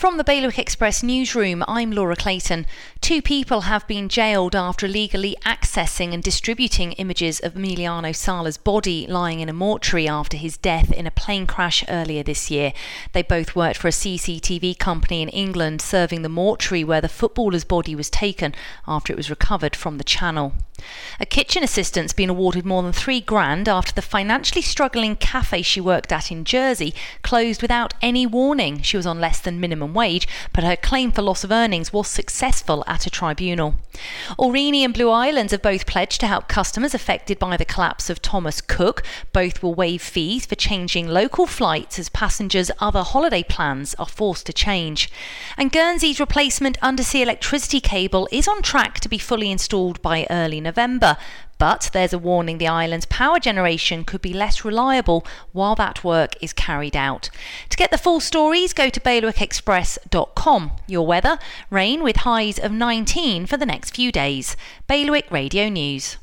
From the Bailiwick Express newsroom, I'm Laura Clayton. Two people have been jailed after illegally accessing and distributing images of Emiliano Sala's body lying in a mortuary after his death in a plane crash earlier this year. They both worked for a CCTV company in England, serving the mortuary where the footballer's body was taken after it was recovered from the channel. A kitchen assistant's been awarded more than three grand after the financially struggling cafe she worked at in Jersey closed without any warning. She was on less than minimum wage, but her claim for loss of earnings was successful at a tribunal. Aurigny and Blue Islands have both pledged to help customers affected by the collapse of Thomas Cook. Both will waive fees for changing local flights as passengers' other holiday plans are forced to change. And Guernsey's replacement undersea electricity cable is on track to be fully installed by early November. But there's a warning the island's power generation could be less reliable while that work is carried out. To get the full stories, go to bailiwickexpress.com. Your weather rain with highs of 19 for the next few days. Bailiwick Radio News.